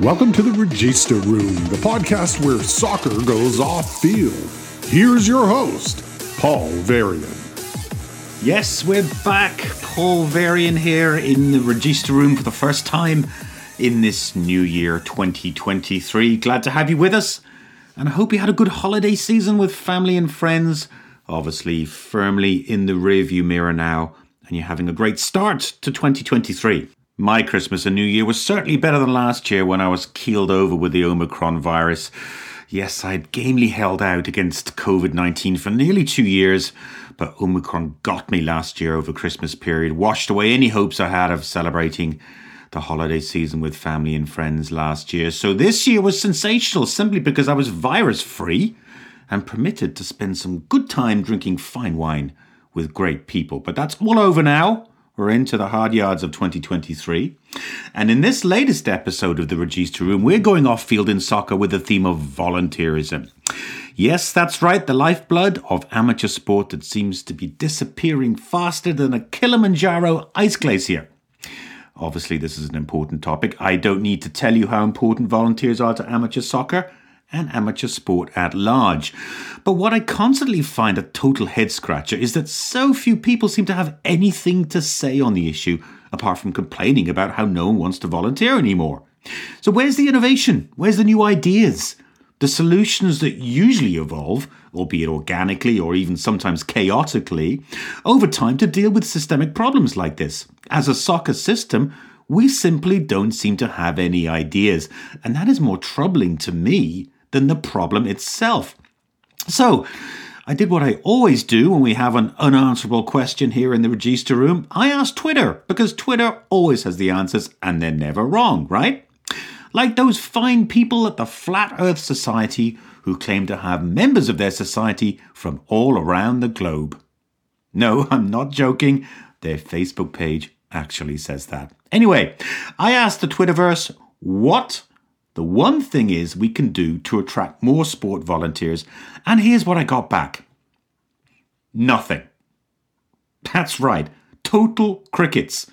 Welcome to the Regista Room, the podcast where soccer goes off field. Here's your host, Paul Varian. Yes, we're back. Paul Varian here in the Regista Room for the first time in this new year 2023. Glad to have you with us, and I hope you had a good holiday season with family and friends. Obviously, firmly in the rearview mirror now, and you're having a great start to 2023. My Christmas and New Year was certainly better than last year when I was keeled over with the Omicron virus. Yes, I'd gamely held out against COVID 19 for nearly two years, but Omicron got me last year over Christmas period, washed away any hopes I had of celebrating the holiday season with family and friends last year. So this year was sensational simply because I was virus free and permitted to spend some good time drinking fine wine with great people. But that's all over now. We're into the hard yards of 2023. And in this latest episode of the Regista Room, we're going off field in soccer with the theme of volunteerism. Yes, that's right, the lifeblood of amateur sport that seems to be disappearing faster than a Kilimanjaro ice glacier. Obviously, this is an important topic. I don't need to tell you how important volunteers are to amateur soccer and amateur sport at large. But what I constantly find a total head scratcher is that so few people seem to have anything to say on the issue apart from complaining about how no one wants to volunteer anymore. So, where's the innovation? Where's the new ideas? The solutions that usually evolve, albeit organically or even sometimes chaotically, over time to deal with systemic problems like this. As a soccer system, we simply don't seem to have any ideas, and that is more troubling to me than the problem itself. So, I did what I always do when we have an unanswerable question here in the Regista Room. I asked Twitter, because Twitter always has the answers and they're never wrong, right? Like those fine people at the Flat Earth Society who claim to have members of their society from all around the globe. No, I'm not joking. Their Facebook page actually says that. Anyway, I asked the Twitterverse, what the one thing is we can do to attract more sport volunteers, and here's what I got back nothing. That's right, total crickets.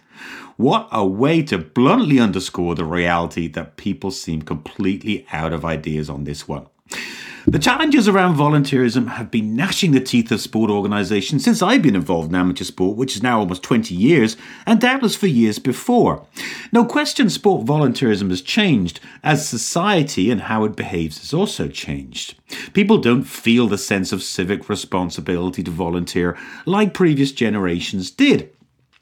What a way to bluntly underscore the reality that people seem completely out of ideas on this one. The challenges around volunteerism have been gnashing the teeth of sport organisations since I've been involved in amateur sport, which is now almost 20 years, and doubtless for years before. No question sport volunteerism has changed, as society and how it behaves has also changed. People don't feel the sense of civic responsibility to volunteer like previous generations did.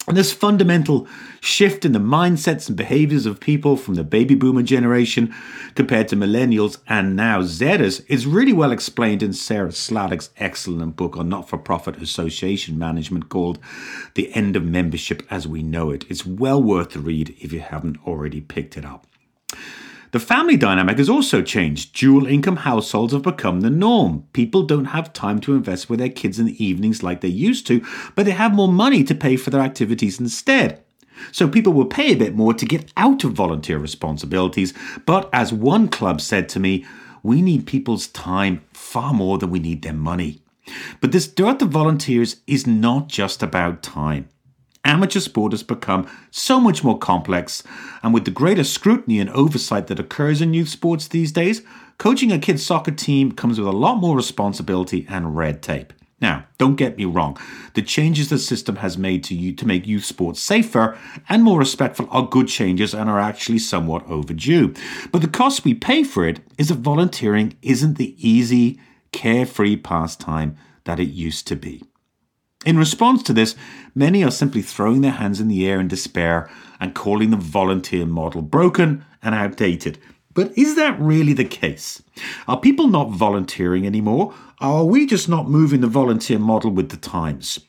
And this fundamental shift in the mindsets and behaviors of people from the baby boomer generation compared to millennials and now Zers is really well explained in Sarah Sladek's excellent book on not for profit association management called The End of Membership as We Know It. It's well worth the read if you haven't already picked it up. The family dynamic has also changed. Dual income households have become the norm. People don't have time to invest with their kids in the evenings like they used to, but they have more money to pay for their activities instead. So people will pay a bit more to get out of volunteer responsibilities. But as one club said to me, we need people's time far more than we need their money. But this dearth of volunteers is not just about time amateur sport has become so much more complex, and with the greater scrutiny and oversight that occurs in youth sports these days, coaching a kid's soccer team comes with a lot more responsibility and red tape. Now, don't get me wrong, the changes the system has made to you to make youth sports safer and more respectful are good changes and are actually somewhat overdue. But the cost we pay for it is that volunteering isn't the easy, carefree pastime that it used to be. In response to this, many are simply throwing their hands in the air in despair and calling the volunteer model broken and outdated. But is that really the case? Are people not volunteering anymore? Are we just not moving the volunteer model with the times?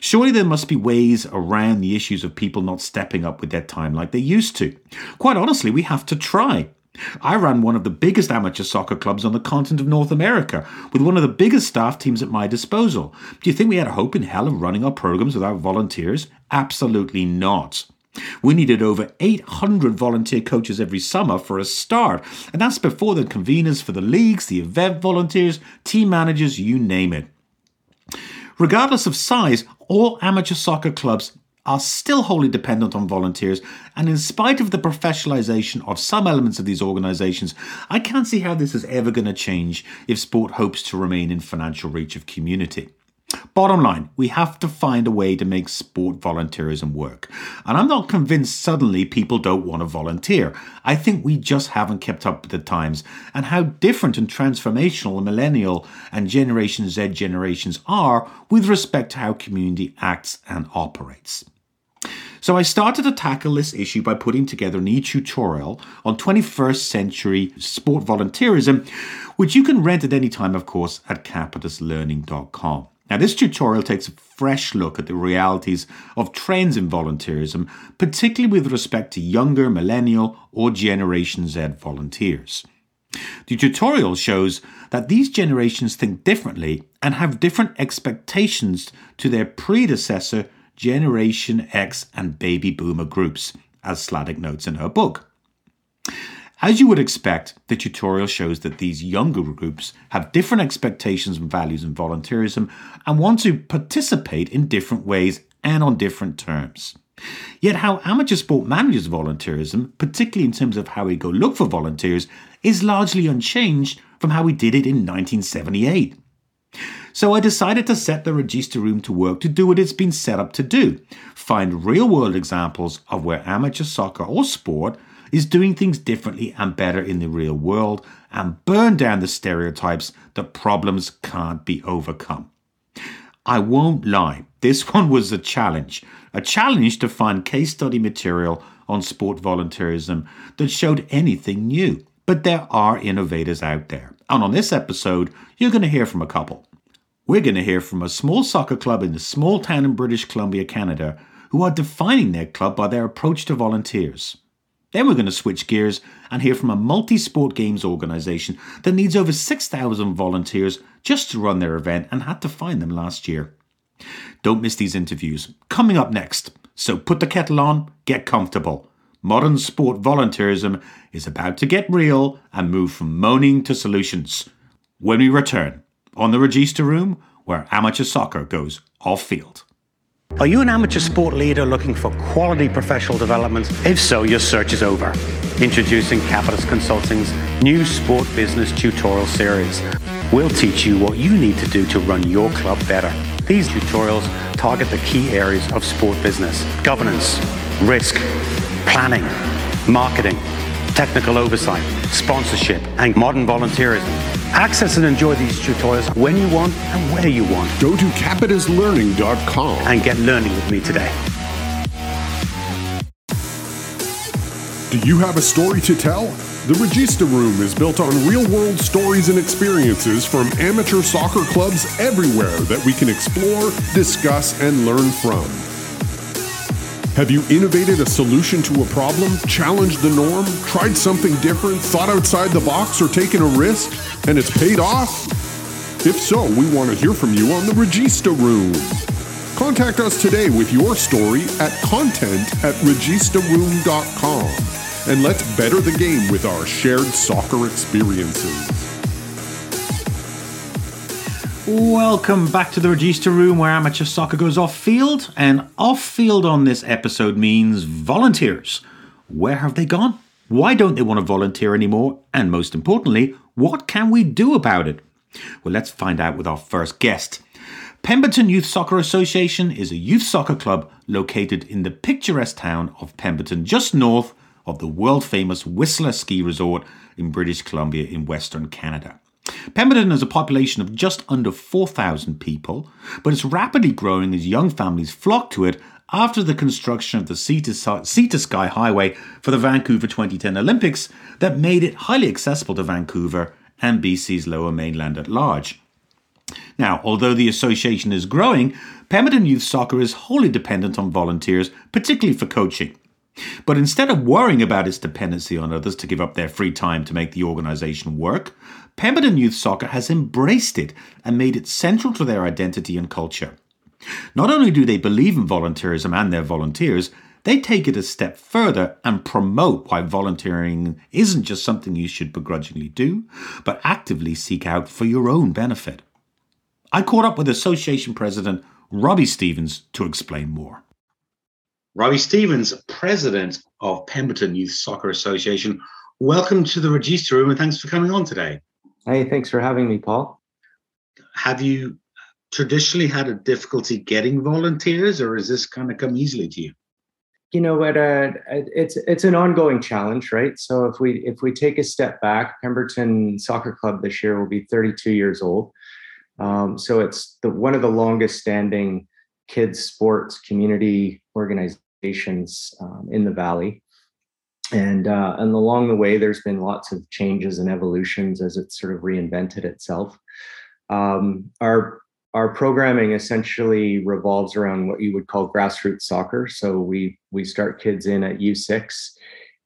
Surely there must be ways around the issues of people not stepping up with their time like they used to. Quite honestly, we have to try. I ran one of the biggest amateur soccer clubs on the continent of North America, with one of the biggest staff teams at my disposal. Do you think we had a hope in hell of running our programs without volunteers? Absolutely not. We needed over 800 volunteer coaches every summer for a start, and that's before the conveners for the leagues, the event volunteers, team managers, you name it. Regardless of size, all amateur soccer clubs are still wholly dependent on volunteers, and in spite of the professionalisation of some elements of these organisations, I can't see how this is ever going to change if sport hopes to remain in financial reach of community. Bottom line, we have to find a way to make sport volunteerism work. And I'm not convinced suddenly people don't want to volunteer. I think we just haven't kept up with the times and how different and transformational the millennial and Generation Z generations are with respect to how community acts and operates. So I started to tackle this issue by putting together an e-tutorial on 21st century sport volunteerism, which you can rent at any time, of course, at capituslearning.com. Now, this tutorial takes a fresh look at the realities of trends in volunteerism, particularly with respect to younger millennial or Generation Z volunteers. The tutorial shows that these generations think differently and have different expectations to their predecessor, Generation X and Baby Boomer groups, as Sladek notes in her book. As you would expect, the tutorial shows that these younger groups have different expectations and values in volunteerism and want to participate in different ways and on different terms. Yet, how amateur sport manages volunteerism, particularly in terms of how we go look for volunteers, is largely unchanged from how we did it in 1978. So I decided to set the Regista Room to work to do what it's been set up to do find real world examples of where amateur soccer or sport is doing things differently and better in the real world and burn down the stereotypes that problems can't be overcome. I won't lie, this one was a challenge. A challenge to find case study material on sport volunteerism that showed anything new. But there are innovators out there. And on this episode, you're going to hear from a couple. We're going to hear from a small soccer club in a small town in British Columbia, Canada, who are defining their club by their approach to volunteers. Then we're going to switch gears and hear from a multi sport games organisation that needs over 6,000 volunteers just to run their event and had to find them last year. Don't miss these interviews. Coming up next. So put the kettle on, get comfortable. Modern sport volunteerism is about to get real and move from moaning to solutions. When we return on the Regista Room, where amateur soccer goes off field. Are you an amateur sport leader looking for quality professional development? If so, your search is over. Introducing Capitus Consulting's new sport business tutorial series. We'll teach you what you need to do to run your club better. These tutorials target the key areas of sport business governance, risk, planning, marketing, technical oversight, sponsorship, and modern volunteerism. Access and enjoy these tutorials when you want and where you want. Go to capituslearning.com and get learning with me today. Do you have a story to tell? The Regista Room is built on real world stories and experiences from amateur soccer clubs everywhere that we can explore, discuss, and learn from. Have you innovated a solution to a problem, challenged the norm, tried something different, thought outside the box, or taken a risk, and it's paid off? If so, we want to hear from you on the Regista Room. Contact us today with your story at content at registaroom.com and let's better the game with our shared soccer experiences. Welcome back to the Regista Room where amateur soccer goes off field. And off field on this episode means volunteers. Where have they gone? Why don't they want to volunteer anymore? And most importantly, what can we do about it? Well, let's find out with our first guest. Pemberton Youth Soccer Association is a youth soccer club located in the picturesque town of Pemberton, just north of the world famous Whistler Ski Resort in British Columbia in Western Canada. Pemberton has a population of just under 4,000 people, but it's rapidly growing as young families flock to it after the construction of the Sea to, Sky Highway for the Vancouver 2010 Olympics that made it highly accessible to Vancouver and BC's lower mainland at large. Now, although the association is growing, Pemberton Youth Soccer is wholly dependent on volunteers, particularly for coaching. But instead of worrying about its dependency on others to give up their free time to make the organisation work, Pemberton Youth Soccer has embraced it and made it central to their identity and culture. Not only do they believe in volunteerism and their volunteers, they take it a step further and promote why volunteering isn't just something you should begrudgingly do, but actively seek out for your own benefit. I caught up with Association President Robbie Stevens to explain more. Robbie Stevens, president of Pemberton Youth Soccer Association. Welcome to the Regista Room and thanks for coming on today. Hey, thanks for having me, Paul. Have you traditionally had a difficulty getting volunteers or has this kind of come easily to you? you know what uh, it's it's an ongoing challenge right so if we if we take a step back pemberton soccer club this year will be 32 years old um, so it's the one of the longest standing kids sports community organizations um, in the valley and uh, and along the way there's been lots of changes and evolutions as it's sort of reinvented itself um, our our programming essentially revolves around what you would call grassroots soccer. So we we start kids in at U6,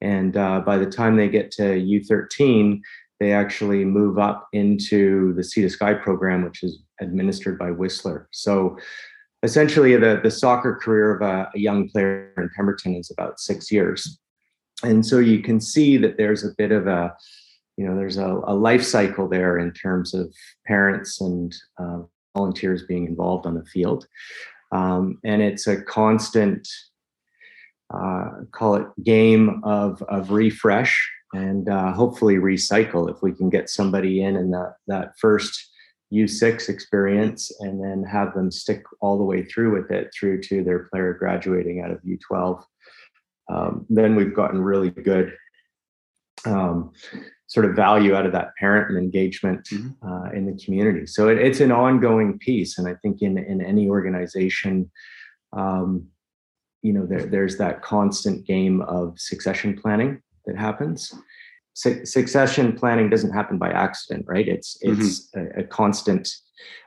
and uh, by the time they get to U13, they actually move up into the Sea to Sky program, which is administered by Whistler. So essentially, the the soccer career of a, a young player in Pemberton is about six years, and so you can see that there's a bit of a you know there's a, a life cycle there in terms of parents and uh, volunteers being involved on the field. Um, and it's a constant, uh, call it game of, of refresh and uh, hopefully recycle if we can get somebody in in that, that first U6 experience and then have them stick all the way through with it through to their player graduating out of U12. Um, then we've gotten really good um, sort of value out of that parent and engagement mm-hmm. uh, in the community. So it, it's an ongoing piece, and I think in in any organization, um, you know, there, there's that constant game of succession planning that happens. Su- succession planning doesn't happen by accident, right? It's it's mm-hmm. a, a constant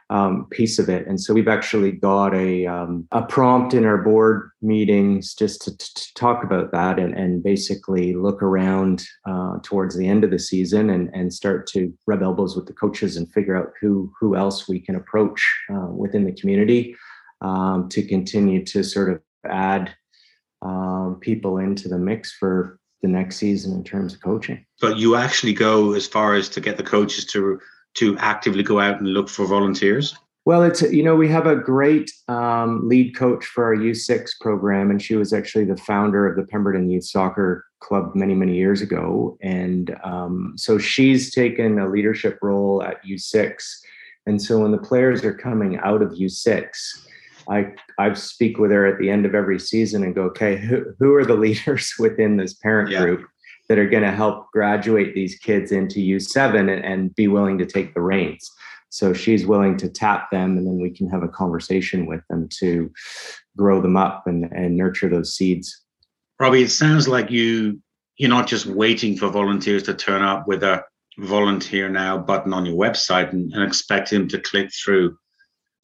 um, piece of it. And so we've actually got a, um, a prompt in our board meetings just to, to talk about that and, and basically look around uh, towards the end of the season and, and start to rub elbows with the coaches and figure out who, who else we can approach uh, within the community um, to continue to sort of add um, people into the mix for the next season in terms of coaching. But you actually go as far as to get the coaches to to actively go out and look for volunteers? Well, it's you know we have a great um, lead coach for our U6 program, and she was actually the founder of the Pemberton Youth Soccer Club many many years ago, and um, so she's taken a leadership role at U6, and so when the players are coming out of U6, I I speak with her at the end of every season and go, okay, who, who are the leaders within this parent yeah. group? that are going to help graduate these kids into U7 and, and be willing to take the reins. So she's willing to tap them, and then we can have a conversation with them to grow them up and, and nurture those seeds. Robbie, it sounds like you you're not just waiting for volunteers to turn up with a volunteer now button on your website and, and expect them to click through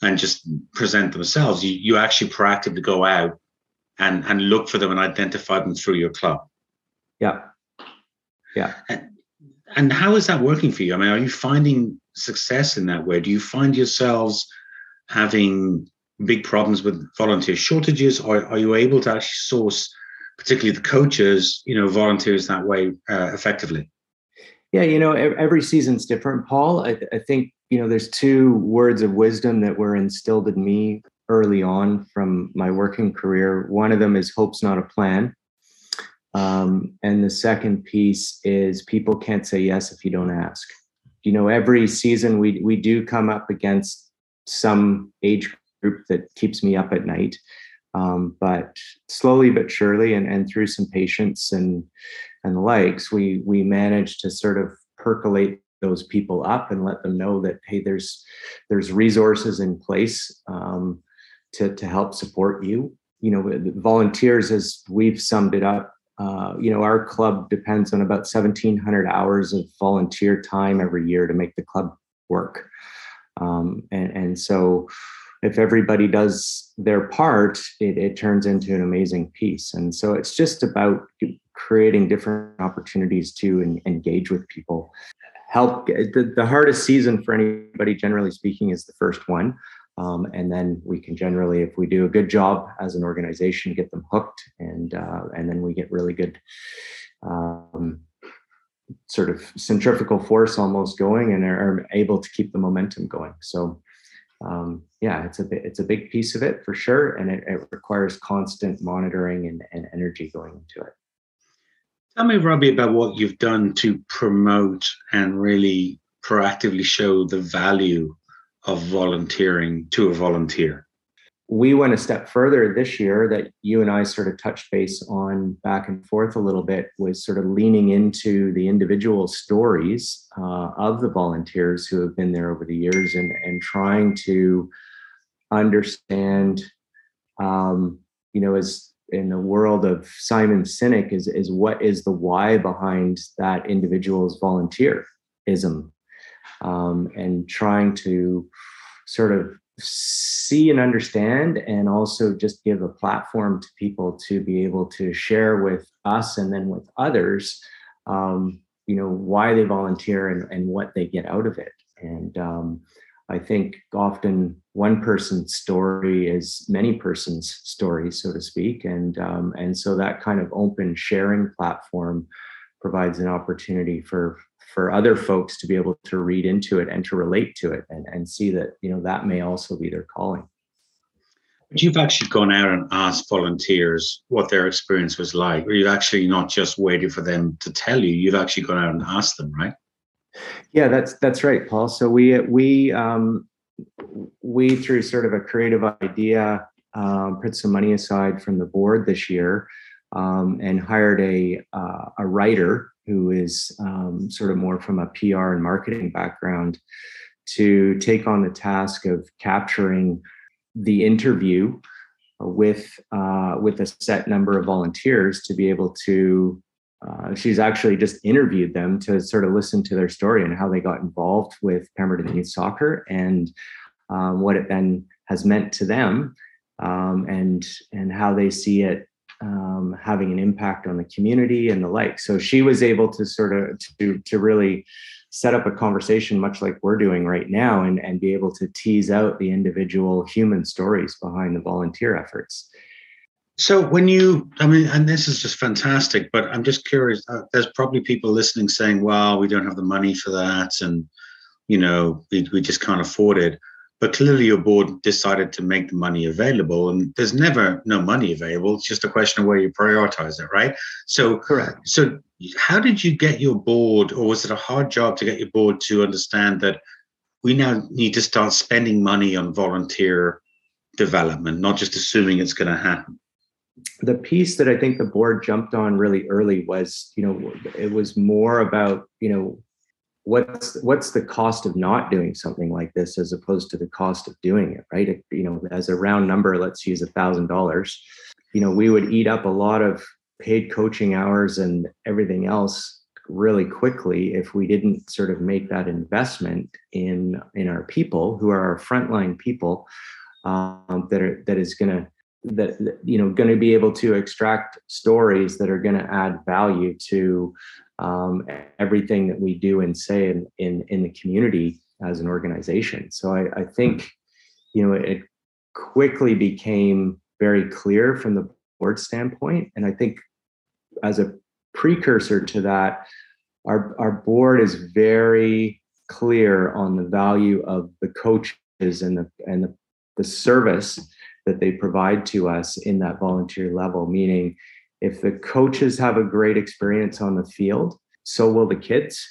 and just present themselves. You you actually proactively go out and and look for them and identify them through your club. Yeah, yeah. And, and how is that working for you? I mean, are you finding success in that way? Do you find yourselves having big problems with volunteer shortages, or are you able to actually source, particularly the coaches, you know, volunteers that way uh, effectively? Yeah, you know, every season's different, Paul. I, I think you know, there's two words of wisdom that were instilled in me early on from my working career. One of them is hope's not a plan. Um, and the second piece is people can't say yes if you don't ask. You know, every season we we do come up against some age group that keeps me up at night. Um, but slowly but surely, and, and through some patience and and the likes, we we manage to sort of percolate those people up and let them know that hey, there's there's resources in place um, to to help support you. You know, volunteers, as we've summed it up uh, you know, our club depends on about 1,700 hours of volunteer time every year to make the club work. Um, and, and so, if everybody does their part, it, it turns into an amazing piece. And so, it's just about creating different opportunities to engage with people. Help the, the hardest season for anybody, generally speaking, is the first one. Um, and then we can generally, if we do a good job as an organization, get them hooked, and uh, and then we get really good um, sort of centrifugal force almost going, and are, able to keep the momentum going. So um, yeah, it's a it's a big piece of it for sure, and it, it requires constant monitoring and, and energy going into it. Tell me, Robbie, about what you've done to promote and really proactively show the value of volunteering to a volunteer. We went a step further this year that you and I sort of touched base on back and forth a little bit was sort of leaning into the individual stories uh, of the volunteers who have been there over the years and, and trying to understand, um, you know, as in the world of Simon Sinek is, is what is the why behind that individual's volunteerism? Um, and trying to sort of see and understand and also just give a platform to people to be able to share with us and then with others um, you know why they volunteer and, and what they get out of it. And um, i think often one person's story is many persons story, so to speak. And um, and so that kind of open sharing platform provides an opportunity for for other folks to be able to read into it and to relate to it and, and see that you know that may also be their calling. But you've actually gone out and asked volunteers what their experience was like? Or you've actually not just waited for them to tell you? You've actually gone out and asked them right? Yeah that's that's right paul. So we we um we through sort of a creative idea um, put some money aside from the board this year um, and hired a uh, a writer who is um, sort of more from a PR and marketing background to take on the task of capturing the interview with uh, with a set number of volunteers to be able to uh, she's actually just interviewed them to sort of listen to their story and how they got involved with Pemberton Youth Soccer and um, what it then has meant to them um, and and how they see it um, having an impact on the community and the like. So she was able to sort of to to really set up a conversation much like we're doing right now and, and be able to tease out the individual human stories behind the volunteer efforts. So when you, I mean, and this is just fantastic, but I'm just curious. Uh, there's probably people listening saying, "Well, we don't have the money for that, and you know, we, we just can't afford it." But clearly, your board decided to make the money available, and there's never no money available. It's just a question of where you prioritize it, right? So, correct. So, how did you get your board, or was it a hard job to get your board to understand that we now need to start spending money on volunteer development, not just assuming it's going to happen? The piece that I think the board jumped on really early was, you know, it was more about, you know, what's what's the cost of not doing something like this as opposed to the cost of doing it right? You know as a round number let's use a thousand dollars. You know we would eat up a lot of paid coaching hours and everything else really quickly if we didn't sort of make that investment in in our people who are our frontline people um, that are that is going to that you know going to be able to extract stories that are going to add value to um, everything that we do and say in, in, in the community as an organization. So I, I think, you know, it quickly became very clear from the board standpoint. And I think as a precursor to that, our, our board is very clear on the value of the coaches and the and the, the service that they provide to us in that volunteer level, meaning if the coaches have a great experience on the field, so will the kids,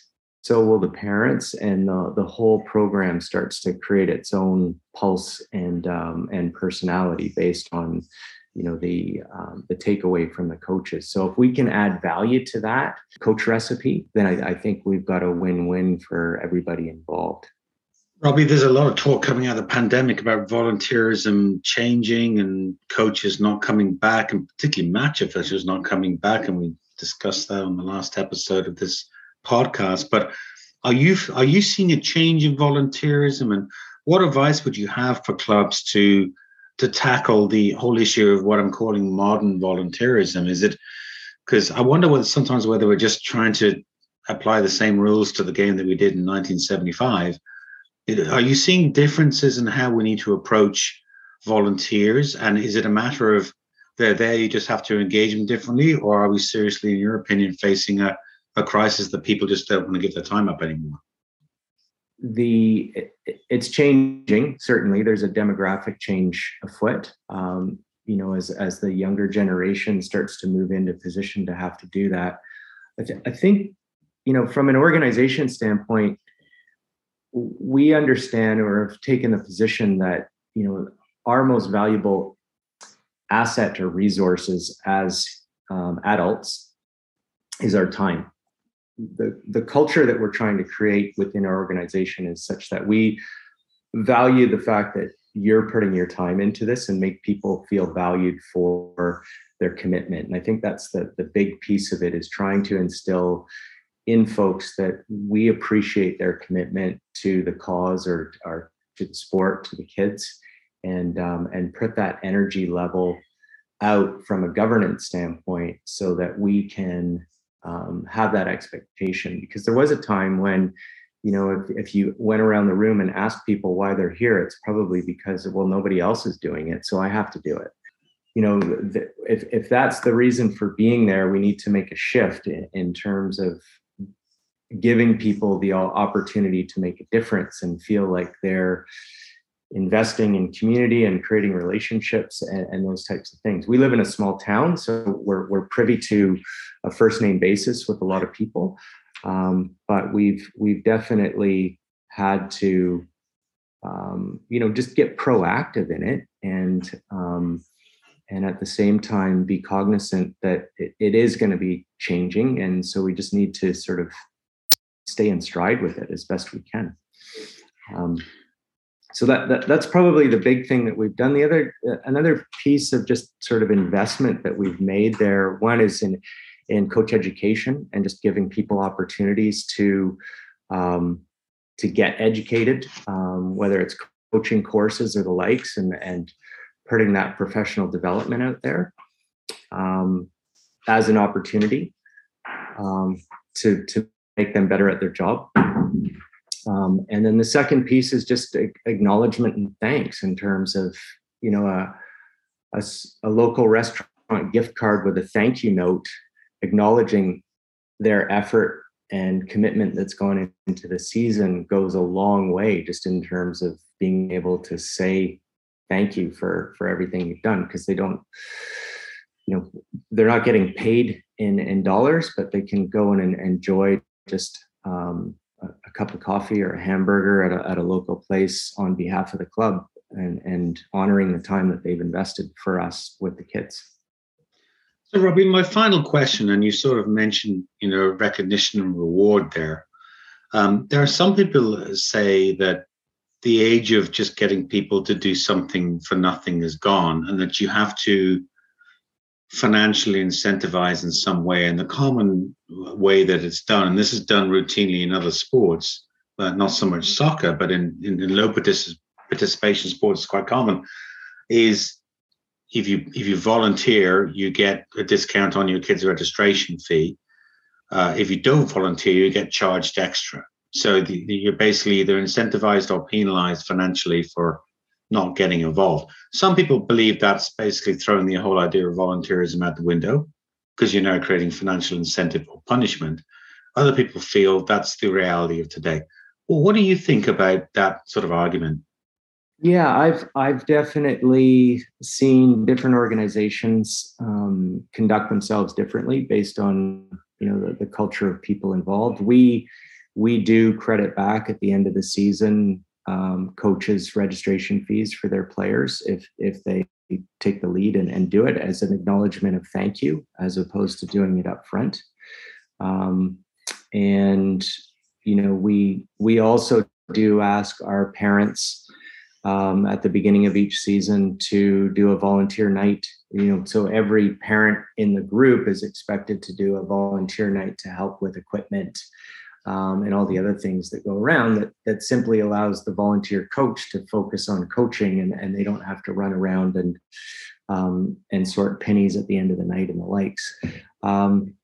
so will the parents, and the, the whole program starts to create its own pulse and um, and personality based on you know the um, the takeaway from the coaches. So if we can add value to that coach recipe, then I, I think we've got a win-win for everybody involved. Robbie, there's a lot of talk coming out of the pandemic about volunteerism changing and coaches not coming back, and particularly match officials not coming back. And we discussed that on the last episode of this podcast. But are you are you seeing a change in volunteerism, and what advice would you have for clubs to to tackle the whole issue of what I'm calling modern volunteerism? Is it because I wonder whether sometimes whether we're just trying to apply the same rules to the game that we did in 1975 are you seeing differences in how we need to approach volunteers? And is it a matter of they're there, you just have to engage them differently? Or are we seriously, in your opinion, facing a, a crisis that people just don't want to give their time up anymore? the it's changing. Certainly, there's a demographic change afoot. Um, you know, as as the younger generation starts to move into position to have to do that, I, th- I think, you know, from an organization standpoint, we understand or have taken the position that you know our most valuable asset or resources as um, adults is our time. The, the culture that we're trying to create within our organization is such that we value the fact that you're putting your time into this and make people feel valued for their commitment. And i think that's the, the big piece of it is trying to instill in folks that we appreciate their commitment to the cause or, or to the sport to the kids and um, and put that energy level out from a governance standpoint so that we can um, have that expectation. Because there was a time when you know if, if you went around the room and asked people why they're here it's probably because well nobody else is doing it so i have to do it. You know if, if that's the reason for being there we need to make a shift in, in terms of giving people the opportunity to make a difference and feel like they're investing in community and creating relationships and, and, those types of things. We live in a small town, so we're, we're privy to a first name basis with a lot of people, um, but we've we've definitely had to, um, you know, just get proactive in it and um, and at the same time be cognizant that it, it is going to be changing, and so we just need to sort of stay in stride with it as best we can. Um, so that, that that's probably the big thing that we've done the other uh, another piece of just sort of investment that we've made there one is in in coach education and just giving people opportunities to um, to get educated um, whether it's coaching courses or the likes and and putting that professional development out there um, as an opportunity um, to to make them better at their job. Um, and then the second piece is just acknowledgement and thanks in terms of, you know, a, a, a local restaurant gift card with a thank you note acknowledging their effort and commitment that's gone into the season goes a long way just in terms of being able to say thank you for for everything you've done because they don't you know they're not getting paid in in dollars but they can go in and enjoy just um, a, cup of coffee or a hamburger at a, at a local place on behalf of the club and, and honoring the time that they've invested for us with the kids. So, Robbie, my final question, and you sort of mentioned, you know, recognition and reward there. Um, there are some people who say that the age of just getting people to do something for nothing is gone, and that you have to financially incentivized in some way. And the common way that it's done, and this is done routinely in other sports, but not so much soccer, but in, in, in low particip- participation sports, it's quite common, is if you if you volunteer, you get a discount on your kid's registration fee. Uh, if you don't volunteer, you get charged extra. So the, the, you're basically either incentivized or penalized financially for not getting involved. Some people believe that's basically throwing the whole idea of volunteerism out the window because you're now creating financial incentive or punishment. Other people feel that's the reality of today. Well, what do you think about that sort of argument? Yeah, I've I've definitely seen different organizations um, conduct themselves differently based on you know the, the culture of people involved. We we do credit back at the end of the season um, coaches registration fees for their players if if they take the lead and, and do it as an acknowledgement of thank you as opposed to doing it up front um, and you know we we also do ask our parents um, at the beginning of each season to do a volunteer night you know so every parent in the group is expected to do a volunteer night to help with equipment um, and all the other things that go around that that simply allows the volunteer coach to focus on coaching and, and they don't have to run around and um, and sort pennies at the end of the night and the likes. Um,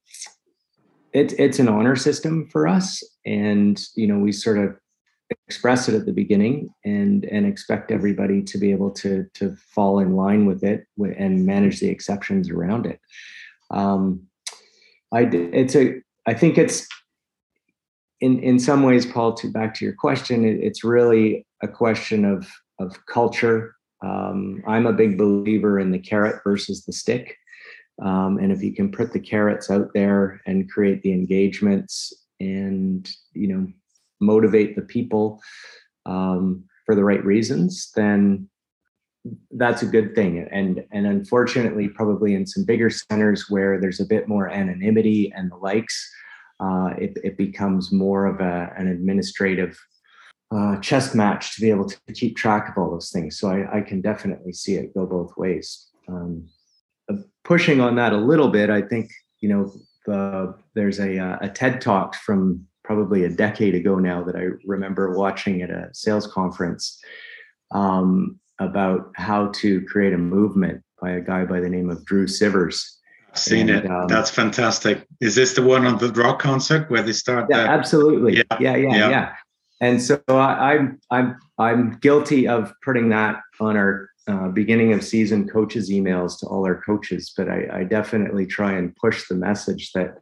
it, it's an honor system for us, and you know we sort of express it at the beginning and and expect everybody to be able to to fall in line with it and manage the exceptions around it. Um, I it's a I think it's in in some ways, Paul, to back to your question, it, it's really a question of of culture. Um, I'm a big believer in the carrot versus the stick. Um, and if you can put the carrots out there and create the engagements and you know motivate the people um, for the right reasons, then that's a good thing. And and unfortunately, probably in some bigger centers where there's a bit more anonymity and the likes, uh, it, it becomes more of a, an administrative uh, chess match to be able to keep track of all those things. So I, I can definitely see it go both ways. Um, uh, pushing on that a little bit, I think you know the, there's a, uh, a TED talk from probably a decade ago now that I remember watching at a sales conference um, about how to create a movement by a guy by the name of Drew Sivers. Seen and, it. Um, That's fantastic. Is this the one on the rock concert where they start? Yeah, the... absolutely. Yeah. Yeah, yeah, yeah, yeah. And so I, I'm I'm I'm guilty of putting that on our uh, beginning of season coaches emails to all our coaches, but I, I definitely try and push the message that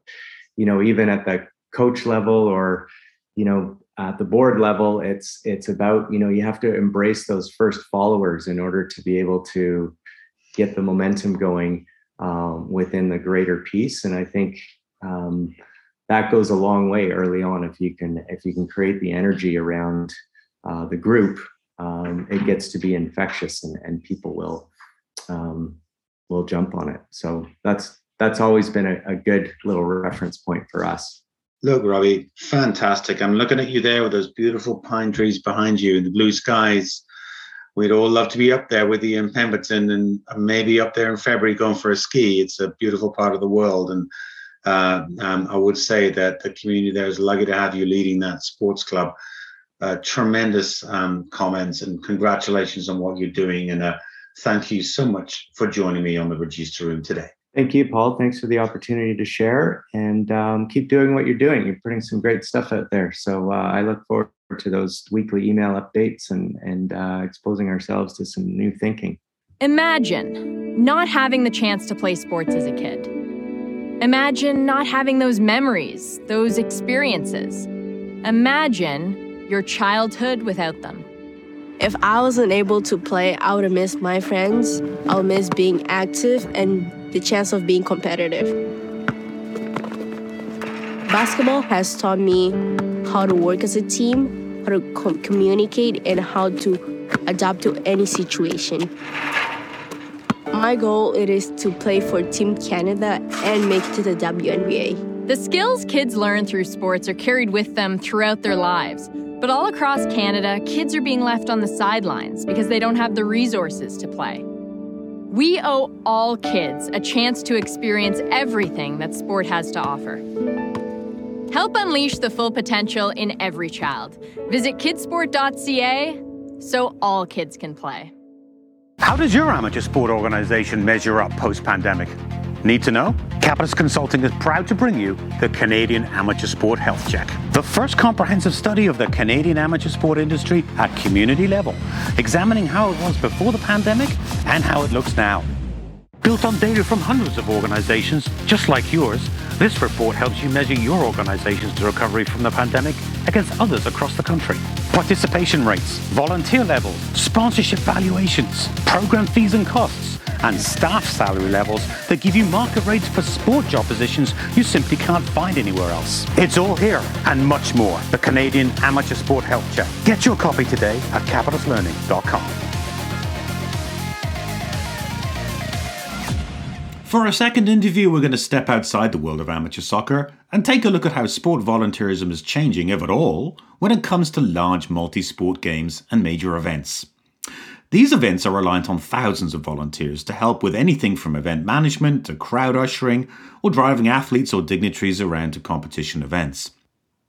you know even at the coach level or you know at the board level it's it's about you know you have to embrace those first followers in order to be able to get the momentum going um, within the greater piece and i think um, that goes a long way early on if you can if you can create the energy around uh, the group um, it gets to be infectious and, and people will um, will jump on it so that's that's always been a, a good little reference point for us Look, Robbie, fantastic. I'm looking at you there with those beautiful pine trees behind you and the blue skies. We'd all love to be up there with you in Pemberton and maybe up there in February going for a ski. It's a beautiful part of the world. And uh, um, I would say that the community there is lucky to have you leading that sports club. Uh, tremendous um, comments and congratulations on what you're doing. And uh, thank you so much for joining me on the Regista Room today. Thank you, Paul. Thanks for the opportunity to share and um, keep doing what you're doing. You're putting some great stuff out there. So uh, I look forward to those weekly email updates and, and uh, exposing ourselves to some new thinking. Imagine not having the chance to play sports as a kid. Imagine not having those memories, those experiences. Imagine your childhood without them. If I wasn't able to play, I would miss my friends. I would miss being active and the chance of being competitive. Basketball has taught me how to work as a team, how to com- communicate, and how to adapt to any situation. My goal it is to play for Team Canada and make it to the WNBA. The skills kids learn through sports are carried with them throughout their lives. But all across Canada, kids are being left on the sidelines because they don't have the resources to play. We owe all kids a chance to experience everything that sport has to offer. Help unleash the full potential in every child. Visit kidsport.ca so all kids can play. How does your amateur sport organization measure up post pandemic? Need to know? Capitus Consulting is proud to bring you the Canadian Amateur Sport Health Check, the first comprehensive study of the Canadian amateur sport industry at community level, examining how it was before the pandemic and how it looks now. Built on data from hundreds of organizations just like yours, this report helps you measure your organization's recovery from the pandemic against others across the country. Participation rates, volunteer levels, sponsorship valuations, program fees and costs, and staff salary levels that give you market rates for sport job positions you simply can't find anywhere else. It's all here and much more. The Canadian Amateur Sport Health Check. Get your copy today at capituslearning.com. For our second interview, we're going to step outside the world of amateur soccer and take a look at how sport volunteerism is changing, if at all, when it comes to large multi sport games and major events. These events are reliant on thousands of volunteers to help with anything from event management to crowd ushering or driving athletes or dignitaries around to competition events.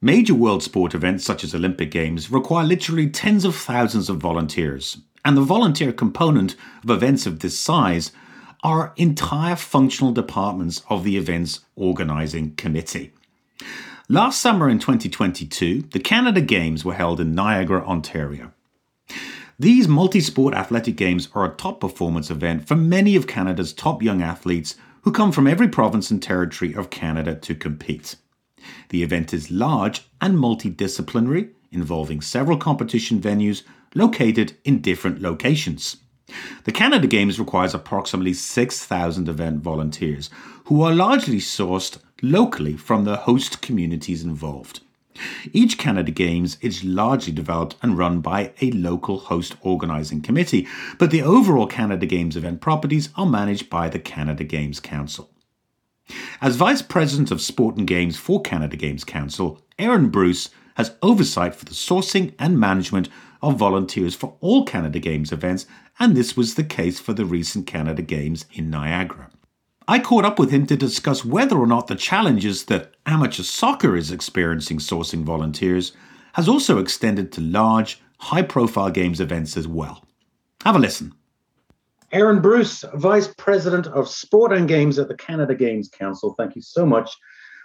Major world sport events such as Olympic Games require literally tens of thousands of volunteers, and the volunteer component of events of this size are entire functional departments of the event's organising committee. Last summer in 2022, the Canada Games were held in Niagara, Ontario. These multi sport athletic games are a top performance event for many of Canada's top young athletes who come from every province and territory of Canada to compete. The event is large and multidisciplinary, involving several competition venues located in different locations. The Canada Games requires approximately 6,000 event volunteers, who are largely sourced locally from the host communities involved. Each Canada Games is largely developed and run by a local host organising committee, but the overall Canada Games event properties are managed by the Canada Games Council. As Vice President of Sport and Games for Canada Games Council, Aaron Bruce has oversight for the sourcing and management of volunteers for all Canada Games events, and this was the case for the recent Canada Games in Niagara. I caught up with him to discuss whether or not the challenges that amateur soccer is experiencing sourcing volunteers has also extended to large, high profile games events as well. Have a listen. Aaron Bruce, Vice President of Sport and Games at the Canada Games Council, thank you so much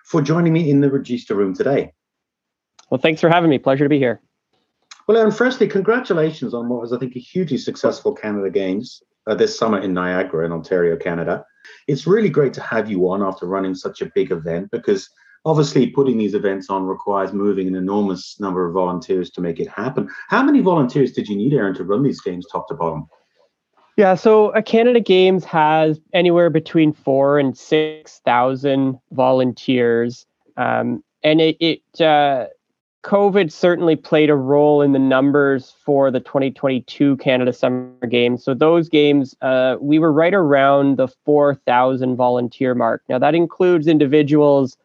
for joining me in the Regista Room today. Well, thanks for having me. Pleasure to be here. Well, Aaron, firstly, congratulations on what was, I think, a hugely successful Canada Games uh, this summer in Niagara in Ontario, Canada. It's really great to have you on after running such a big event because obviously putting these events on requires moving an enormous number of volunteers to make it happen. How many volunteers did you need, Aaron, to run these games top to bottom? Yeah, so a Canada Games has anywhere between four and six thousand volunteers, um, and it, it uh, COVID certainly played a role in the numbers for the 2022 Canada Summer Games. So those games, uh, we were right around the 4,000 volunteer mark. Now that includes individuals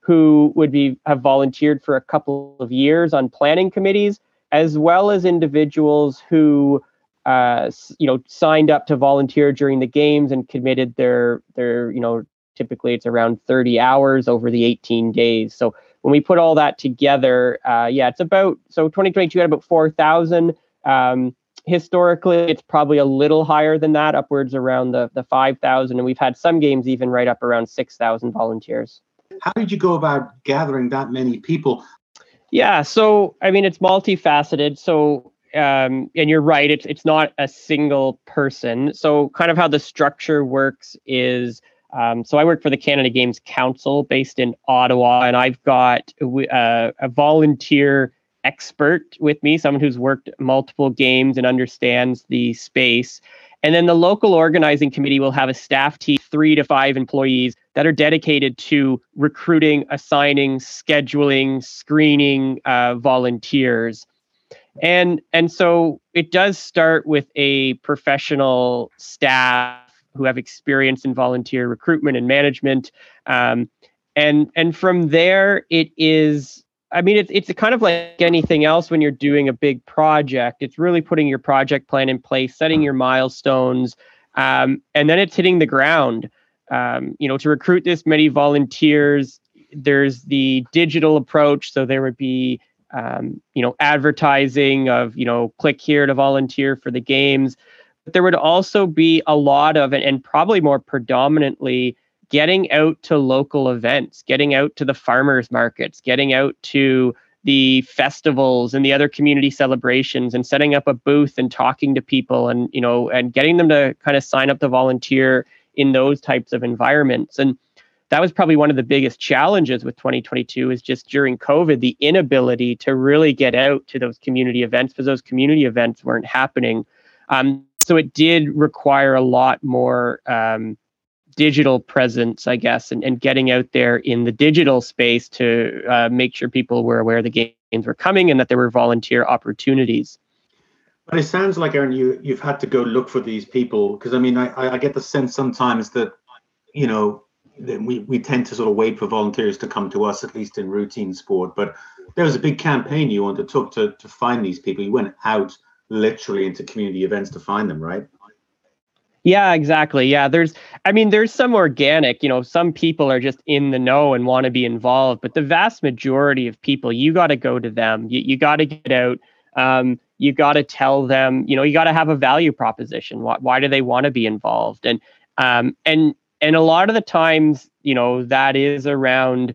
who would be have volunteered for a couple of years on planning committees, as well as individuals who, uh, you know, signed up to volunteer during the games and committed their their, you know, typically it's around 30 hours over the 18 days. So when we put all that together, uh, yeah, it's about so 2022 had about 4,000. Um, historically, it's probably a little higher than that, upwards around the the 5,000, and we've had some games even right up around 6,000 volunteers. How did you go about gathering that many people? Yeah, so I mean, it's multifaceted. So um, and you're right, it's it's not a single person. So kind of how the structure works is um, so I work for the Canada Games Council based in Ottawa, and I've got a, a volunteer expert with me, someone who's worked multiple games and understands the space. And then the local organizing committee will have a staff team, three to five employees that are dedicated to recruiting, assigning, scheduling, screening uh, volunteers. And and so it does start with a professional staff who have experience in volunteer recruitment and management. Um, and and from there, it is. I mean, it's it's kind of like anything else when you're doing a big project. It's really putting your project plan in place, setting your milestones, um, and then it's hitting the ground. Um, you know, to recruit this many volunteers, there's the digital approach. So there would be, um, you know, advertising of, you know, click here to volunteer for the games there would also be a lot of, and probably more predominantly, getting out to local events, getting out to the farmers markets, getting out to the festivals and the other community celebrations and setting up a booth and talking to people and you know and getting them to kind of sign up to volunteer in those types of environments. And that was probably one of the biggest challenges with 2022 is just during covid the inability to really get out to those community events because those community events weren't happening. Um, so it did require a lot more um, digital presence, I guess, and, and getting out there in the digital space to uh, make sure people were aware the games were coming and that there were volunteer opportunities. But it sounds like Aaron, you you've had to go look for these people because I mean, I I get the sense sometimes that you know that we we tend to sort of wait for volunteers to come to us, at least in routine sport. But there was a big campaign you undertook to to find these people. You went out literally into community events to find them, right? Yeah, exactly. Yeah, there's, I mean, there's some organic, you know, some people are just in the know and want to be involved, but the vast majority of people, you got to go to them. You, you got to get out. Um, you got to tell them, you know, you got to have a value proposition. Why, why do they want to be involved? And, um, and, and a lot of the times, you know, that is around,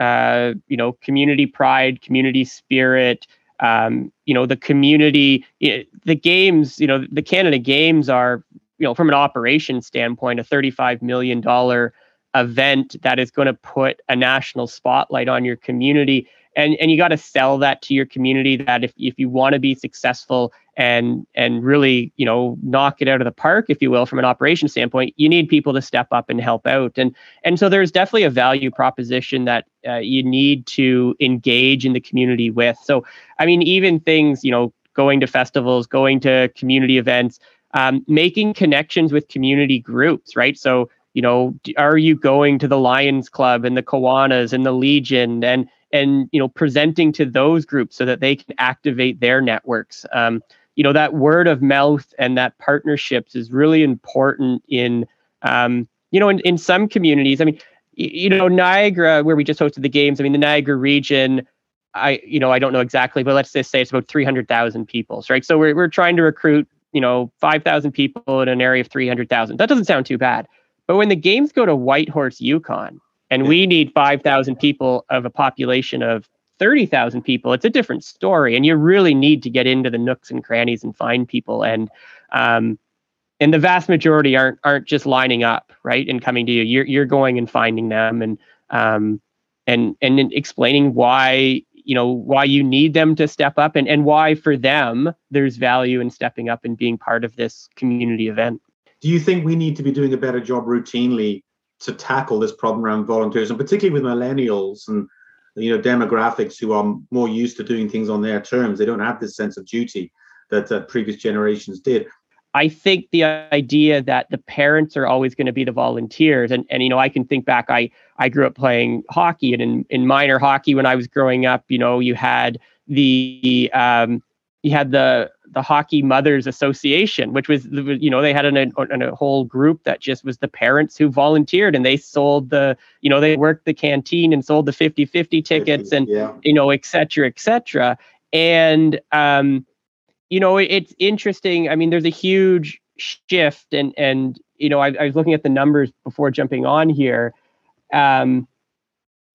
uh, you know, community pride, community spirit, um, you know the community the games you know the canada games are you know from an operation standpoint a 35 million dollar event that is going to put a national spotlight on your community. And and you got to sell that to your community that if, if you want to be successful and and really you know knock it out of the park if you will from an operation standpoint you need people to step up and help out. And and so there's definitely a value proposition that uh, you need to engage in the community with. So i mean even things you know going to festivals going to community events um, making connections with community groups right? So you know are you going to the lions club and the kiwanis and the legion and and you know presenting to those groups so that they can activate their networks? Um, you know that word of mouth and that partnerships is really important in um, you know in, in some communities. I mean you know niagara where we just hosted the games i mean the niagara region i you know i don't know exactly but let's just say it's about 300000 people right? So we're, we're trying to recruit you know 5000 people in an area of 300000 that doesn't sound too bad. But when the games go to whitehorse yukon and we need 5,000 people of a population of 30,000 people, it's a different story. And you really need to get into the nooks and crannies and find people. And, um, and the vast majority aren't, aren't just lining up, right. And coming to you, you're, you're going and finding them and, um, and, and explaining why, you know, why you need them to step up and, and why for them, there's value in stepping up and being part of this community event. Do you think we need to be doing a better job routinely to tackle this problem around volunteerism, particularly with millennials and you know demographics who are more used to doing things on their terms. They don't have this sense of duty that, that previous generations did. I think the idea that the parents are always going to be the volunteers, and and you know, I can think back. I I grew up playing hockey, and in in minor hockey when I was growing up, you know, you had the um, you had the the Hockey Mothers Association, which was, you know, they had an, an, a whole group that just was the parents who volunteered and they sold the, you know, they worked the canteen and sold the 50 50 tickets and, yeah. you know, et cetera, et cetera. And, um, you know, it, it's interesting. I mean, there's a huge shift and, and, you know, I, I was looking at the numbers before jumping on here. Um,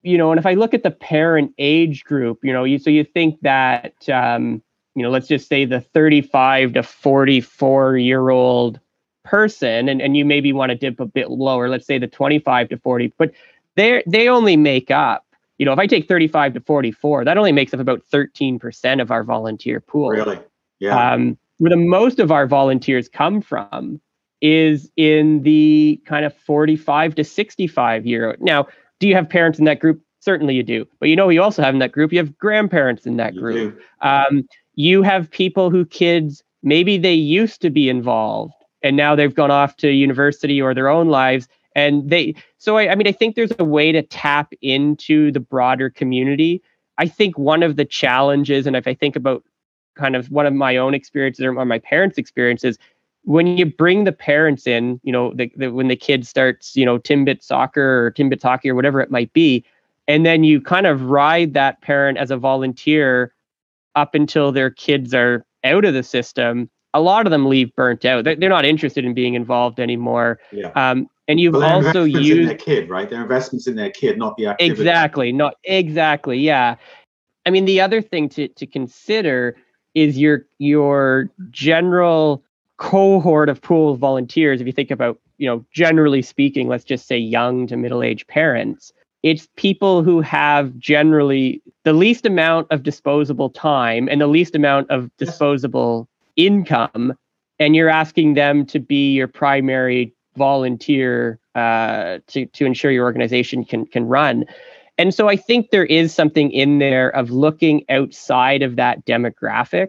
you know, and if I look at the parent age group, you know, you, so you think that, um, you know, let's just say the 35 to 44 year old person, and, and you maybe want to dip a bit lower, let's say the 25 to 40, but they they only make up, you know, if I take 35 to 44, that only makes up about 13% of our volunteer pool. Really? Yeah. Um, where the most of our volunteers come from is in the kind of 45 to 65 year. Old. Now, do you have parents in that group? Certainly you do. But you know, you also have in that group, you have grandparents in that group. Um, you have people who kids maybe they used to be involved and now they've gone off to university or their own lives and they so I, I, mean i think there's a way to tap into the broader community. I think one of the challenges and if i think about kind of one of my own experiences or my parents experiences when you bring the parents in you know the, the, when the kid starts you know timbit soccer or timbit hockey or whatever it might be and then you kind of ride that parent as a volunteer up until their kids are out of the system, a lot of them leave burnt out. They're, not interested in being involved anymore. Yeah. Um, and you've also used their kid, right? Their investments in their kid, not the activity. Exactly. Not exactly. Yeah. I mean, the other thing to to consider is your your general cohort of pool volunteers. If you think about, you know, generally speaking, let's just say young to middle aged parents it's people who have generally the least amount of disposable time and the least amount of disposable income and you're asking them to be your primary volunteer uh, to, to ensure your organization can, can run. And so i think there is something in there of looking outside of that demographic.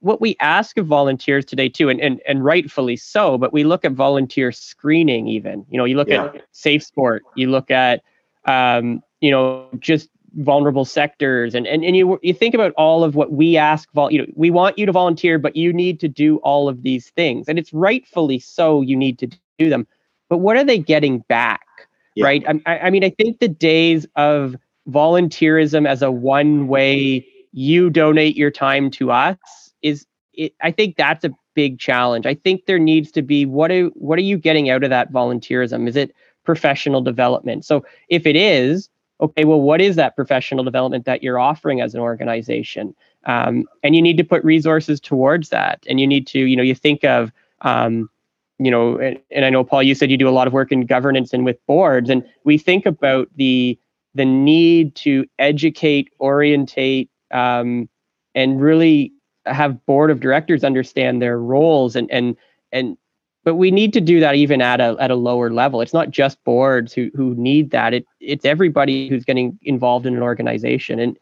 What we ask of volunteers today too and, and and rightfully so but we look at volunteer screening even. You know you look yeah. at safe sport you look at um, you know, just vulnerable sectors. And, and and you you think about all of what we ask vol you know we want you to volunteer but you need to do all of these things. And it's rightfully so you need to do them. But what are they getting back yeah. right? I, I mean i think the days of volunteerism as a one way you donate your time to us is it, i think that's a big challenge. I think there needs to be what are what are you getting out of that volunteerism? Is it professional development. So if it is, okay, well, what is that professional development that you're offering as an organization? Um, and you need to put resources towards that. And you need to, you know, you think of, um, you know, and, and I know Paul, you said you do a lot of work in governance and with boards, and we think about the the need to educate, orientate, um, and really have board of directors understand their roles and and and but we need to do that even at a at a lower level. It's not just boards who who need that. It it's everybody who's getting involved in an organization. And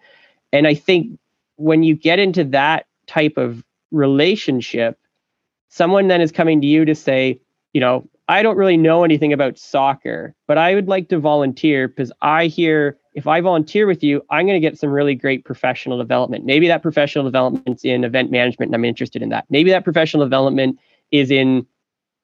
and I think when you get into that type of relationship, someone then is coming to you to say, you know, I don't really know anything about soccer, but I would like to volunteer because I hear if I volunteer with you, I'm going to get some really great professional development. Maybe that professional development's in event management and I'm interested in that. Maybe that professional development is in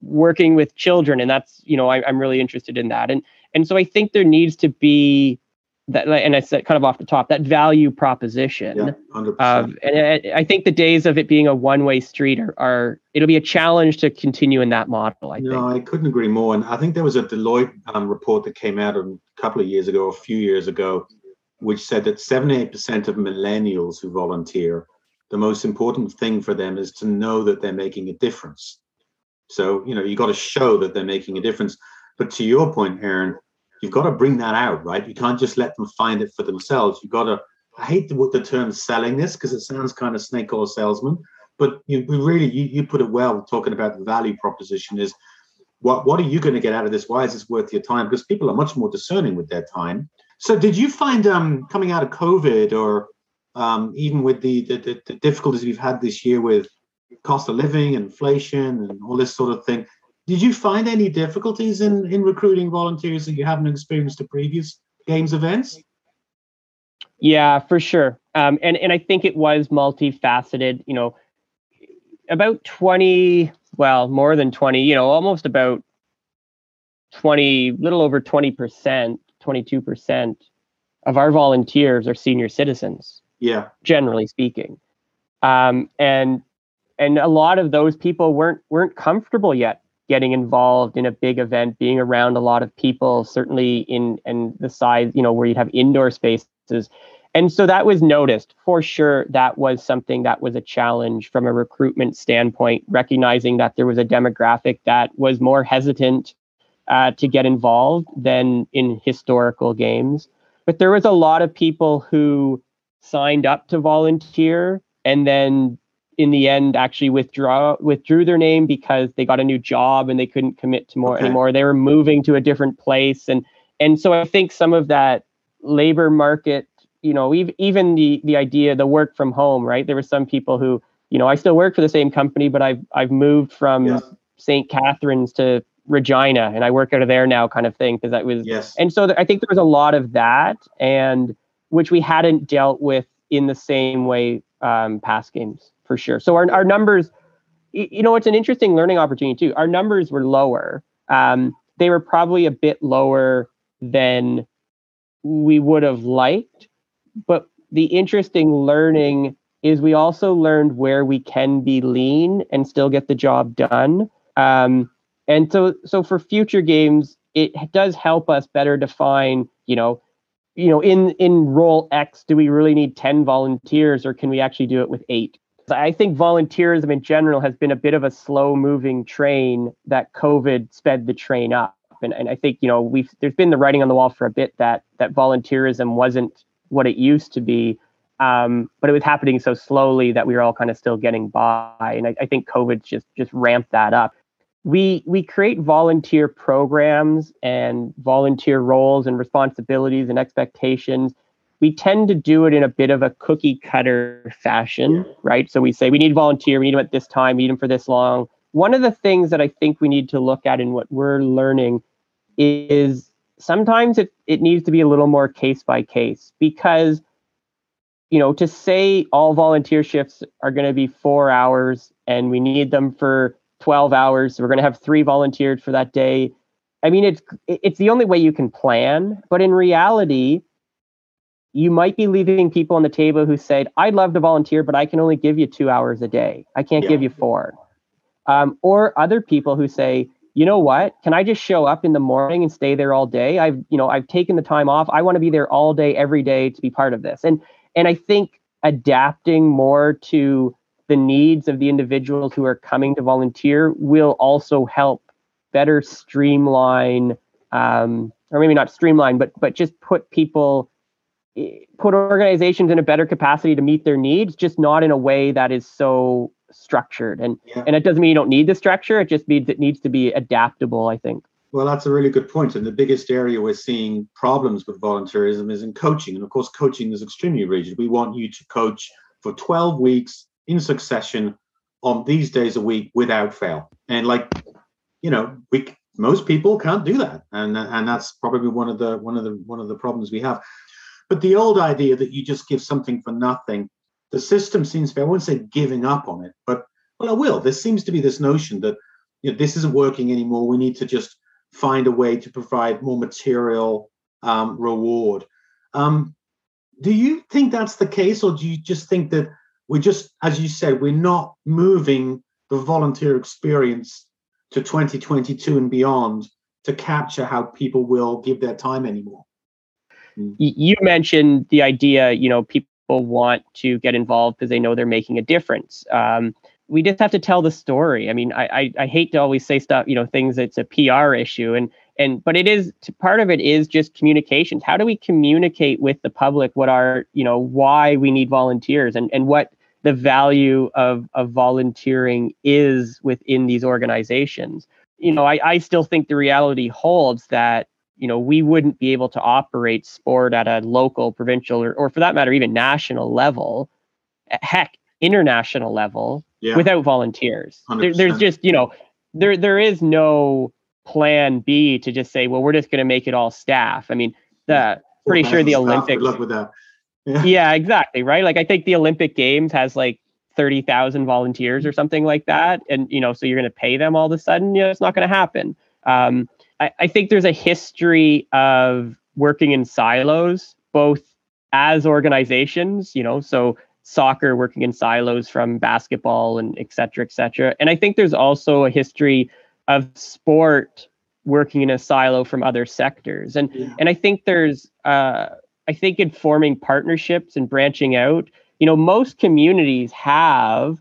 working with children and that's you know I, am really interested in that. And and so i think there needs to be that and i said kind of off the top that value proposition yeah, of and I, I, think the days of it being a one-way street are, are it'll be a challenge to continue in that model i no, think. I couldn't agree more. And i think there was a deloitte um, report that came out a couple of years ago a few years ago which said that 78% of millennials who volunteer the most important thing for them is to know that they're making a difference so, you know, you got to show that they're making a difference. But to your point, Aaron, you've got to bring that out, right? You can't just let them find it for themselves. You've got to, I hate the, the term selling this because it sounds kind of snake oil salesman, but you really, you, you put it well talking about the value proposition is what, what are you going to get out of this? Why is this worth your time? Because people are much more discerning with their time. So did you find um, coming out of COVID or um, even with the, the, the difficulties we've had this year with cost of living, inflation, and all this sort of thing. Did you find any difficulties in, in recruiting volunteers that you haven't experienced at previous games events? Yeah, for sure. Um, and and I think it was multifaceted. You know, about twenty, well, more than twenty. You know, almost about twenty, little over twenty percent, twenty two percent of our volunteers are senior citizens. Yeah, generally speaking. Um, and and a lot of those people weren't weren't comfortable yet getting involved in a big event, being around a lot of people, certainly in and the size, you know, where you'd have indoor spaces. And so that was noticed for sure. That was something that was a challenge from a recruitment standpoint, recognizing that there was a demographic that was more hesitant uh, to get involved than in historical games. But there was a lot of people who signed up to volunteer and then in the end actually withdraw withdrew their name because they got a new job and they couldn't commit to more okay. anymore. They were moving to a different place and and so I think some of that labor market, you know, even even the the idea the work from home, right? There were some people who, you know, I still work for the same company, but I've I've moved from yes. St. Catharines to Regina and I work out of there now kind of thing because that was yes. and so th- I think there was a lot of that and which we hadn't dealt with in the same way um, past games for sure. So our, our numbers, you know, it's an interesting learning opportunity too. Our numbers were lower. Um, they were probably a bit lower than we would have liked. But the interesting learning is we also learned where we can be lean and still get the job done. Um, and so, so for future games, it does help us better define, you know, you know, in in role X, do we really need 10 volunteers or can we actually do it with eight? I think volunteerism in general has been a bit of a slow moving train that COVID sped the train up. And, and I think, you know, we've there's been the writing on the wall for a bit that that volunteerism wasn't what it used to be. Um, but it was happening so slowly that we were all kind of still getting by. And I, I think COVID just just ramped that up. We we create volunteer programs and volunteer roles and responsibilities and expectations we tend to do it in a bit of a cookie cutter fashion, yeah. right? So we say we need volunteer, we need them at this time, we need them for this long. One of the things that I think we need to look at in what we're learning is sometimes it, it needs to be a little more case by case because you know to say all volunteer shifts are going to be four hours and we need them for 12 hours so we're going to have three volunteered for that day i mean it's it's the only way you can plan but in reality you might be leaving people on the table who said, I'd love to volunteer, but I can only give you two hours a day. I can't yeah. give you four. Um, or other people who say, you know what? Can I just show up in the morning and stay there all day? I've, you know, I've taken the time off. I want to be there all day, every day to be part of this. And and I think adapting more to the needs of the individuals who are coming to volunteer will also help better streamline, um, or maybe not streamline, but but just put people, put organizations in a better capacity to meet their needs, just not in a way that is so structured. And yeah. and it doesn't mean you don't need the structure. It just means it needs to be adaptable. I think. Well, that's a really good point. And the biggest area we're seeing problems with volunteerism is in coaching. And of course, coaching is extremely rigid. We want you to coach for 12 weeks in succession on these days a week without fail. And like, you know, we most people can't do that. And and that's probably one of the one of the one of the problems we have. But the old idea that you just give something for nothing, the system seems to be, I won't say giving up on it, but well, I will. There seems to be this notion that you know, this isn't working anymore. We need to just find a way to provide more material um, reward. Um, do you think that's the case, or do you just think that we're just, as you said, we're not moving the volunteer experience to 2022 and beyond to capture how people will give their time anymore? Hmm. You mentioned the idea, you know, people want to get involved because they know they're making a difference. Um, we just have to tell the story. I mean, I, I, I hate to always say stuff, you know, things that's a PR issue, and and but it is part of it is just communications. How do we communicate with the public what are you know why we need volunteers and and what the value of of volunteering is within these organizations? You know, I I still think the reality holds that you know we wouldn't be able to operate sport at a local, provincial, or, or for that matter even national level. Heck, international level yeah. without volunteers. There, there's just you know there there is no plan B to just say well we're just going to make it all staff. I mean the pretty sure the Olympics. Luck with that. Yeah. yeah, exactly right. Like I think the Olympic Games has like thirty thousand volunteers or something like that, and you know so you're going to pay them all of a sudden. You know it's not going to happen. Um, I, I think there's a history of working in silos, both as organizations, you know, so soccer working in silos from basketball and et cetera, et cetera. And I think there's also a history of sport working in a silo from other sectors. And yeah. and I think there's uh, I think in forming partnerships and branching out, you know, most communities have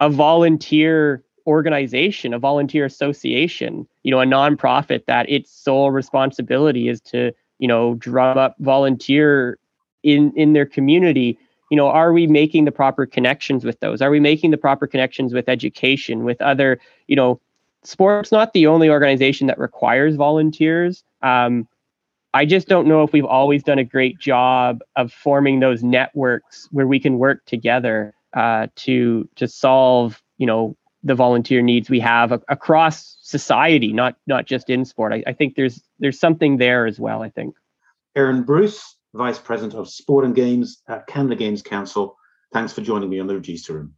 a volunteer organization, a volunteer association, you know, a nonprofit that its sole responsibility is to, you know, drum up volunteer in in their community. You know are we making the proper connections with those? Are we making the proper connections with education with other you know sports? Not the only organization that requires volunteers. Um, i just don't know if we've always done a great job of forming those networks where we can work together uh, to to solve you know the volunteer needs we have a- across society not not just in sport I, I think there's there's something there as well i think aaron bruce Vice President of Sport and Games at Canada Games Council. Thanks for joining me on the Regista Room.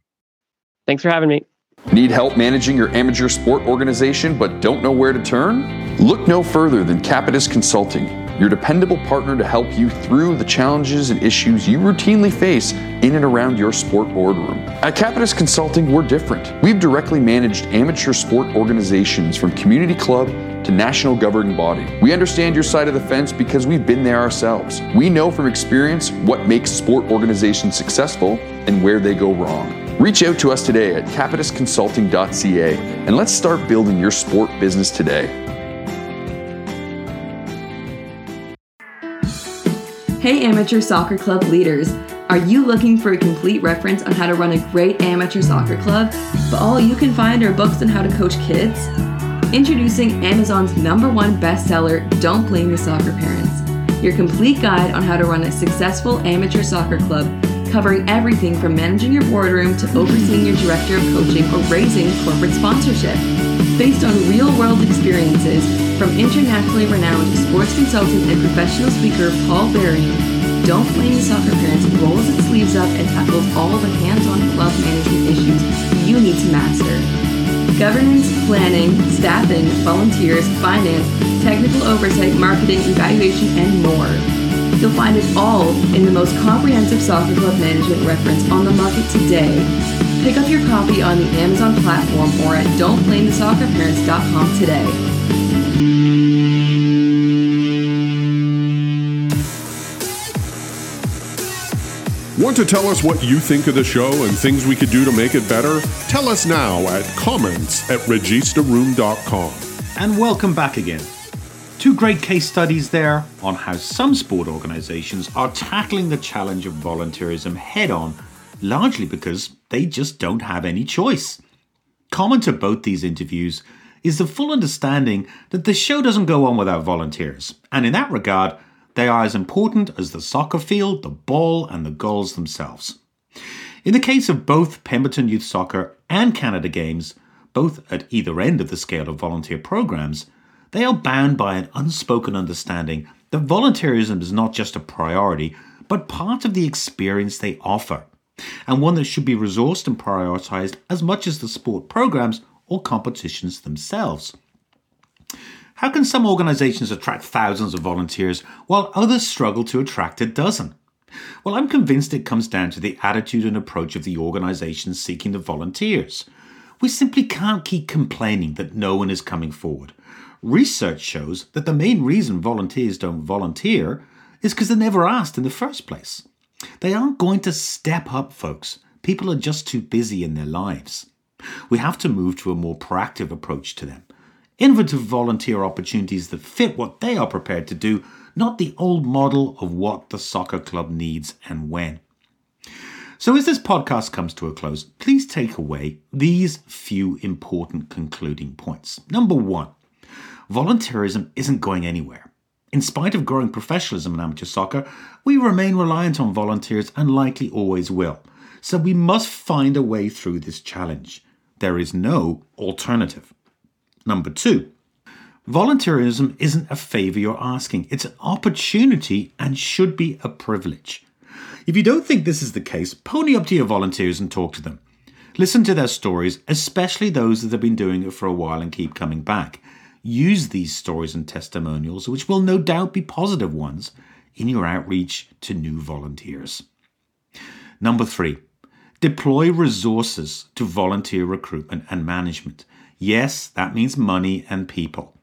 Thanks for having me. Need help managing your amateur sport organization but don't know where to turn? Look no further than Capitus Consulting, your dependable partner to help you through the challenges and issues you routinely face in and around your sport boardroom. At Capitus Consulting, we're different. We've directly managed amateur sport organizations from community club to national governing body. We understand your side of the fence because we've been there ourselves. We know from experience what makes sport organizations successful and where they go wrong. Reach out to us today at capitusconsulting.ca and let's start building your sport business today. Hey, amateur soccer club leaders. Are you looking for a complete reference on how to run a great amateur soccer club, but all you can find are books on how to coach kids? Introducing Amazon's number one bestseller, Don't Blame the Soccer Parents, your complete guide on how to run a successful amateur soccer club, covering everything from managing your boardroom to overseeing your director of coaching or raising corporate sponsorship. Based on real world experiences from internationally renowned sports consultant and professional speaker Paul Varian, Don't Blame the Soccer Parents rolls its sleeves up and tackles all the hands on club management issues you need to master governance, planning, staffing, volunteers, finance, technical oversight, marketing, evaluation, and more. You'll find it all in the most comprehensive soccer club management reference on the market today. Pick up your copy on the Amazon platform or at don'tblamethesoccerparents.com today. Want to tell us what you think of the show and things we could do to make it better? Tell us now at comments at registaroom.com. and welcome back again. Two great case studies there on how some sport organisations are tackling the challenge of volunteerism head on, largely because they just don't have any choice. Common to both these interviews is the full understanding that the show doesn't go on without volunteers, and in that regard, they are as important as the soccer field, the ball, and the goals themselves. In the case of both Pemberton Youth Soccer and Canada Games, both at either end of the scale of volunteer programs, they are bound by an unspoken understanding that volunteerism is not just a priority, but part of the experience they offer, and one that should be resourced and prioritized as much as the sport programs or competitions themselves. How can some organizations attract thousands of volunteers while others struggle to attract a dozen? Well, I'm convinced it comes down to the attitude and approach of the organizations seeking the volunteers. We simply can't keep complaining that no one is coming forward. Research shows that the main reason volunteers don't volunteer is because they're never asked in the first place. They aren't going to step up, folks. People are just too busy in their lives. We have to move to a more proactive approach to them. Innovative volunteer opportunities that fit what they are prepared to do not the old model of what the soccer club needs and when. So, as this podcast comes to a close, please take away these few important concluding points. Number one, volunteerism isn't going anywhere. In spite of growing professionalism in amateur soccer, we remain reliant on volunteers and likely always will. So, we must find a way through this challenge. There is no alternative. Number two, Volunteerism isn't a favor you're asking, it's an opportunity and should be a privilege. If you don't think this is the case, pony up to your volunteers and talk to them. Listen to their stories, especially those that have been doing it for a while and keep coming back. Use these stories and testimonials, which will no doubt be positive ones, in your outreach to new volunteers. Number three, deploy resources to volunteer recruitment and management. Yes, that means money and people.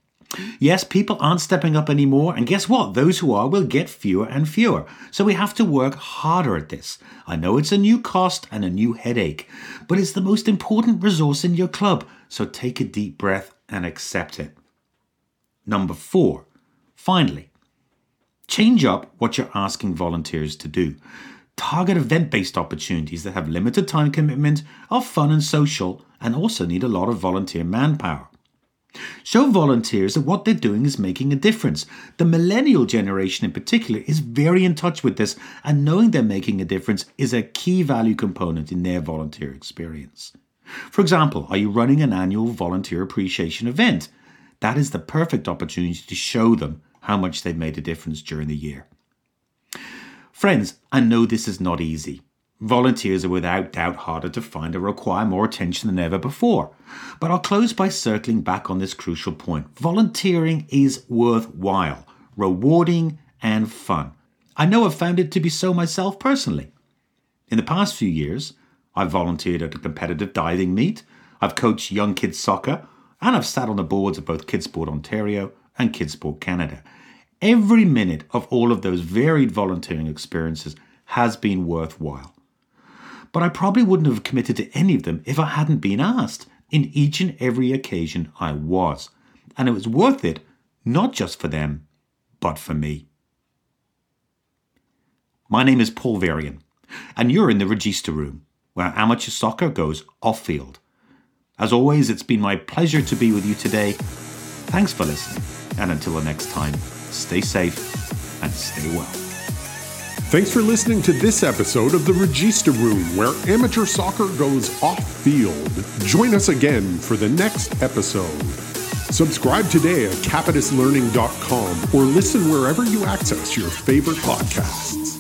Yes, people aren't stepping up anymore, and guess what? Those who are will get fewer and fewer. So we have to work harder at this. I know it's a new cost and a new headache, but it's the most important resource in your club, so take a deep breath and accept it. Number four, finally, change up what you're asking volunteers to do. Target event based opportunities that have limited time commitment, are fun and social, and also need a lot of volunteer manpower. Show volunteers that what they're doing is making a difference. The millennial generation, in particular, is very in touch with this, and knowing they're making a difference is a key value component in their volunteer experience. For example, are you running an annual volunteer appreciation event? That is the perfect opportunity to show them how much they've made a difference during the year. Friends, I know this is not easy. Volunteers are without doubt harder to find and require more attention than ever before. But I'll close by circling back on this crucial point. Volunteering is worthwhile, rewarding, and fun. I know I've found it to be so myself personally. In the past few years, I've volunteered at a competitive diving meet, I've coached young kids soccer, and I've sat on the boards of both Kidsport Ontario and Kidsport Canada. Every minute of all of those varied volunteering experiences has been worthwhile but I probably wouldn't have committed to any of them if I hadn't been asked. In each and every occasion, I was. And it was worth it, not just for them, but for me. My name is Paul Varian, and you're in the Regista Room, where amateur soccer goes off field. As always, it's been my pleasure to be with you today. Thanks for listening, and until the next time, stay safe and stay well. Thanks for listening to this episode of the Regista Room, where amateur soccer goes off field. Join us again for the next episode. Subscribe today at capituslearning.com or listen wherever you access your favorite podcasts.